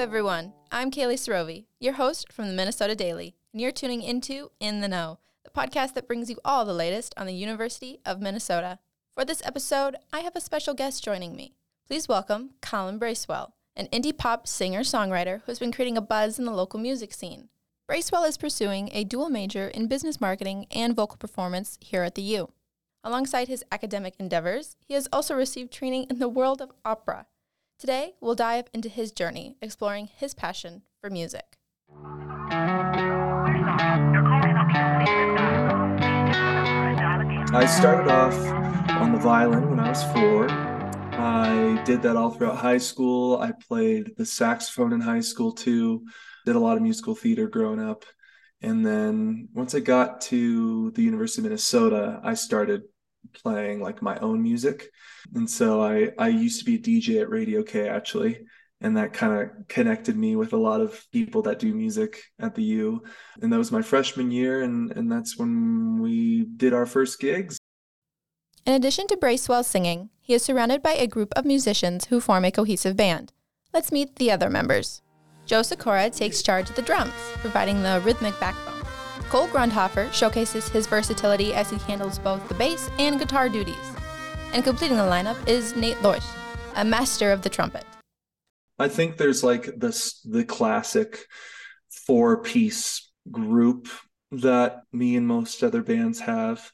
everyone. I'm Kaylee Sarovi, your host from the Minnesota Daily, and you're tuning into In the Know, the podcast that brings you all the latest on the University of Minnesota. For this episode, I have a special guest joining me. Please welcome Colin Bracewell, an indie pop singer songwriter who's been creating a buzz in the local music scene. Bracewell is pursuing a dual major in business marketing and vocal performance here at the U. Alongside his academic endeavors, he has also received training in the world of opera. Today, we'll dive into his journey, exploring his passion for music. I started off on the violin when I was four. I did that all throughout high school. I played the saxophone in high school too did a lot of musical theater growing up. And then once I got to the University of Minnesota, I started playing like my own music. And so I I used to be a DJ at Radio K actually. And that kind of connected me with a lot of people that do music at the U. And that was my freshman year. And, and that's when we did our first gigs. In addition to Bracewell singing, he is surrounded by a group of musicians who form a cohesive band. Let's meet the other members. Joe Sikora takes charge of the drums, providing the rhythmic backbone. Cole Grundhofer showcases his versatility as he handles both the bass and guitar duties. And completing the lineup is Nate Lorsch, a master of the trumpet. I think there's like this the classic four piece group that me and most other bands have.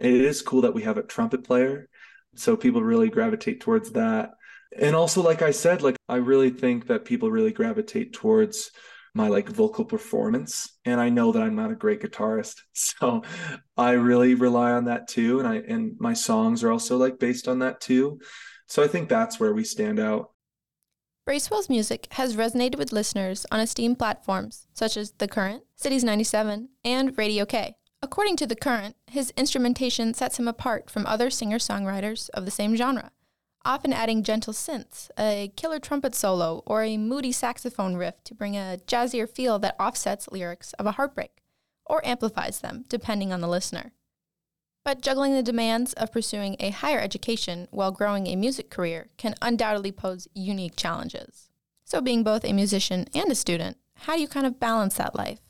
It is cool that we have a trumpet player. So people really gravitate towards that and also like i said like i really think that people really gravitate towards my like vocal performance and i know that i'm not a great guitarist. So i really rely on that too and i and my songs are also like based on that too. So i think that's where we stand out. Bracewell's music has resonated with listeners on esteemed platforms such as the current cities 97 and radio k. According to the current his instrumentation sets him apart from other singer-songwriters of the same genre often adding gentle synths, a killer trumpet solo, or a moody saxophone riff to bring a jazzier feel that offsets lyrics of a heartbreak, or amplifies them, depending on the listener. But juggling the demands of pursuing a higher education while growing a music career can undoubtedly pose unique challenges. So, being both a musician and a student, how do you kind of balance that life?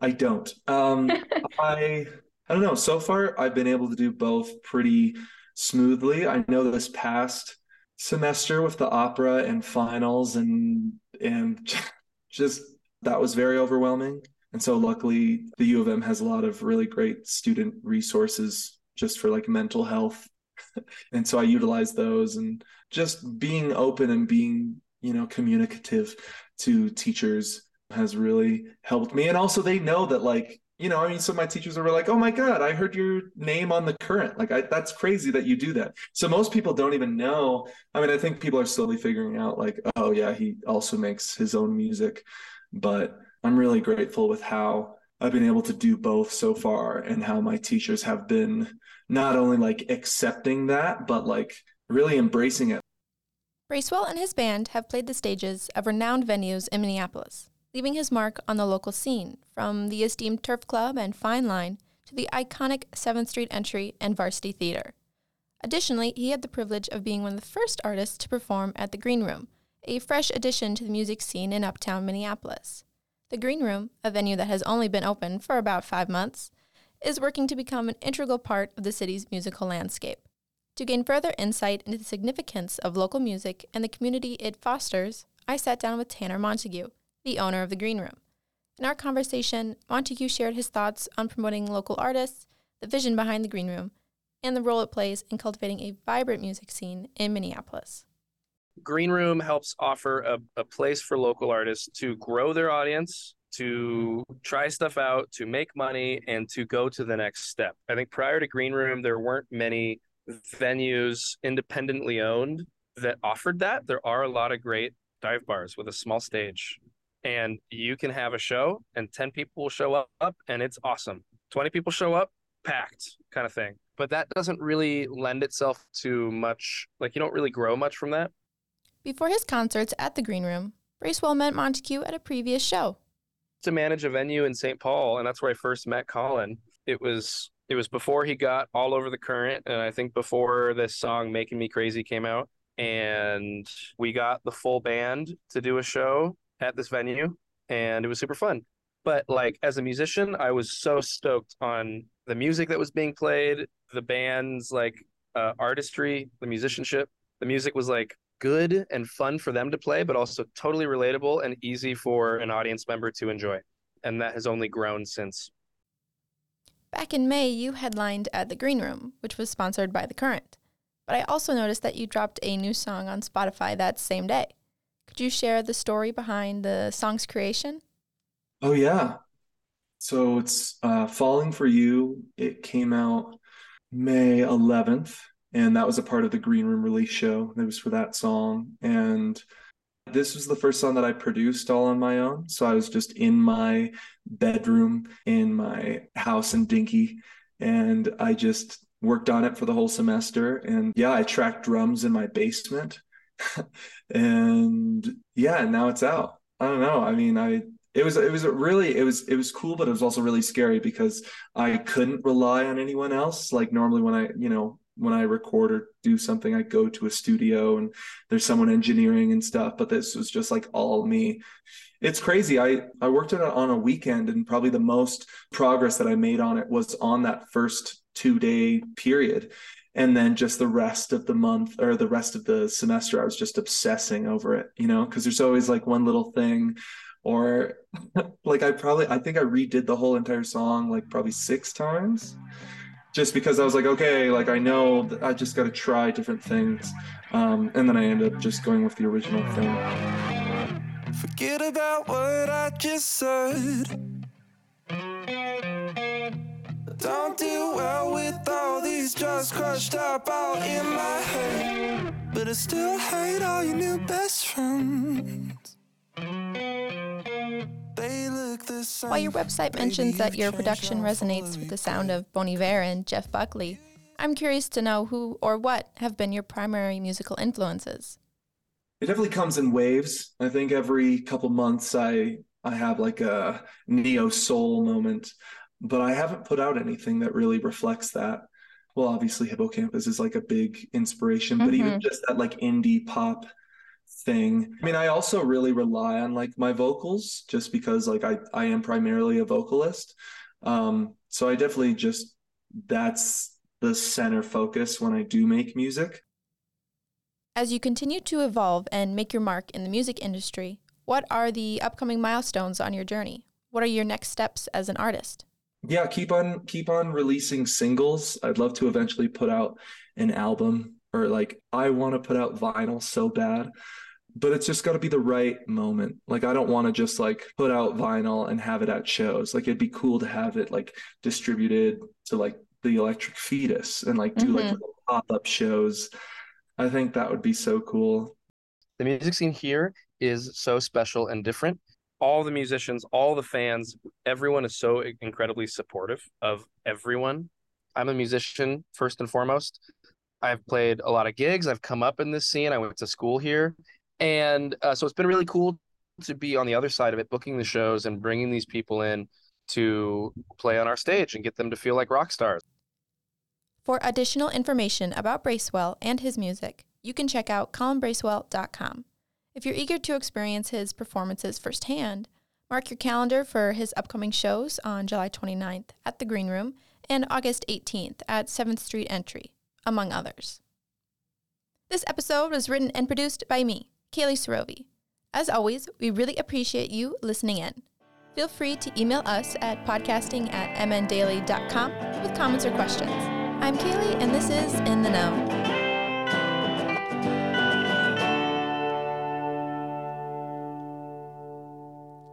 I don't. Um, I I don't know. So far, I've been able to do both pretty smoothly. I know this past semester with the opera and finals and and just that was very overwhelming. And so luckily the U of M has a lot of really great student resources just for like mental health. and so I utilize those and just being open and being, you know, communicative to teachers has really helped me. And also they know that like you know, I mean, so my teachers were like, "Oh my God, I heard your name on the current." Like, I, that's crazy that you do that. So most people don't even know. I mean, I think people are slowly figuring out, like, oh yeah, he also makes his own music. But I'm really grateful with how I've been able to do both so far, and how my teachers have been not only like accepting that, but like really embracing it. Bracewell and his band have played the stages of renowned venues in Minneapolis leaving his mark on the local scene, from the esteemed Turf Club and Fine Line to the iconic 7th Street Entry and Varsity Theater. Additionally, he had the privilege of being one of the first artists to perform at the Green Room, a fresh addition to the music scene in uptown Minneapolis. The Green Room, a venue that has only been open for about five months, is working to become an integral part of the city's musical landscape. To gain further insight into the significance of local music and the community it fosters, I sat down with Tanner Montague, the owner of the Green Room. In our conversation, Montague shared his thoughts on promoting local artists, the vision behind the Green Room, and the role it plays in cultivating a vibrant music scene in Minneapolis. Green Room helps offer a, a place for local artists to grow their audience, to try stuff out, to make money, and to go to the next step. I think prior to Green Room, there weren't many venues independently owned that offered that. There are a lot of great dive bars with a small stage and you can have a show and 10 people will show up and it's awesome. 20 people show up packed kind of thing. But that doesn't really lend itself to much like you don't really grow much from that. Before his concerts at the green room bracewell met montague at a previous show. To manage a venue in st paul and that's where i first met colin. It was it was before he got all over the current and i think before this song making me crazy came out and we got the full band to do a show at this venue, and it was super fun. But like as a musician, I was so stoked on the music that was being played, the band's like uh, artistry, the musicianship. The music was like good and fun for them to play, but also totally relatable and easy for an audience member to enjoy. And that has only grown since. Back in May, you headlined at the Green Room, which was sponsored by The Current. But I also noticed that you dropped a new song on Spotify that same day. Could you share the story behind the song's creation? Oh, yeah. So it's uh, Falling for You. It came out May 11th, and that was a part of the Green Room release show. It was for that song. And this was the first song that I produced all on my own. So I was just in my bedroom in my house in Dinky, and I just worked on it for the whole semester. And yeah, I tracked drums in my basement. and yeah, now it's out. I don't know. I mean, I it was it was really it was it was cool but it was also really scary because i couldn't rely on anyone else like normally when i you know when I record or do something, I go to a studio and there's someone engineering and stuff, but this was just like all me. It's crazy. I, I worked on it on a weekend and probably the most progress that I made on it was on that first two day period. And then just the rest of the month or the rest of the semester, I was just obsessing over it, you know, because there's always like one little thing or like I probably I think I redid the whole entire song like probably six times just because I was like, okay, like I know I just got to try different things. Um, and then I ended up just going with the original thing. Forget about what I just said. Don't do well with all these just crushed up out in my head. But I still hate all your new best friends. While your website mentions that your production resonates with the sound of Bon Iver and Jeff Buckley, I'm curious to know who or what have been your primary musical influences. It definitely comes in waves. I think every couple months I I have like a neo soul moment, but I haven't put out anything that really reflects that. Well, obviously Hippo Campus is like a big inspiration, but mm-hmm. even just that like indie pop thing. I mean, I also really rely on like my vocals just because like I I am primarily a vocalist. Um so I definitely just that's the center focus when I do make music. As you continue to evolve and make your mark in the music industry, what are the upcoming milestones on your journey? What are your next steps as an artist? Yeah, keep on keep on releasing singles. I'd love to eventually put out an album or like I want to put out vinyl so bad but it's just got to be the right moment. Like I don't want to just like put out vinyl and have it at shows. Like it'd be cool to have it like distributed to like the Electric Fetus and like do mm-hmm. like pop up shows. I think that would be so cool. The music scene here is so special and different. All the musicians, all the fans, everyone is so incredibly supportive of everyone. I'm a musician first and foremost. I've played a lot of gigs. I've come up in this scene. I went to school here and uh, so it's been really cool to be on the other side of it, booking the shows and bringing these people in to play on our stage and get them to feel like rock stars. For additional information about Bracewell and his music, you can check out colinbracewell.com. If you're eager to experience his performances firsthand, mark your calendar for his upcoming shows on July 29th at the Green Room and August 18th at 7th Street Entry, among others. This episode was written and produced by me, Kaylee Sorovi. As always, we really appreciate you listening in. Feel free to email us at podcasting at mndaily.com with comments or questions. I'm Kaylee, and this is In the Know.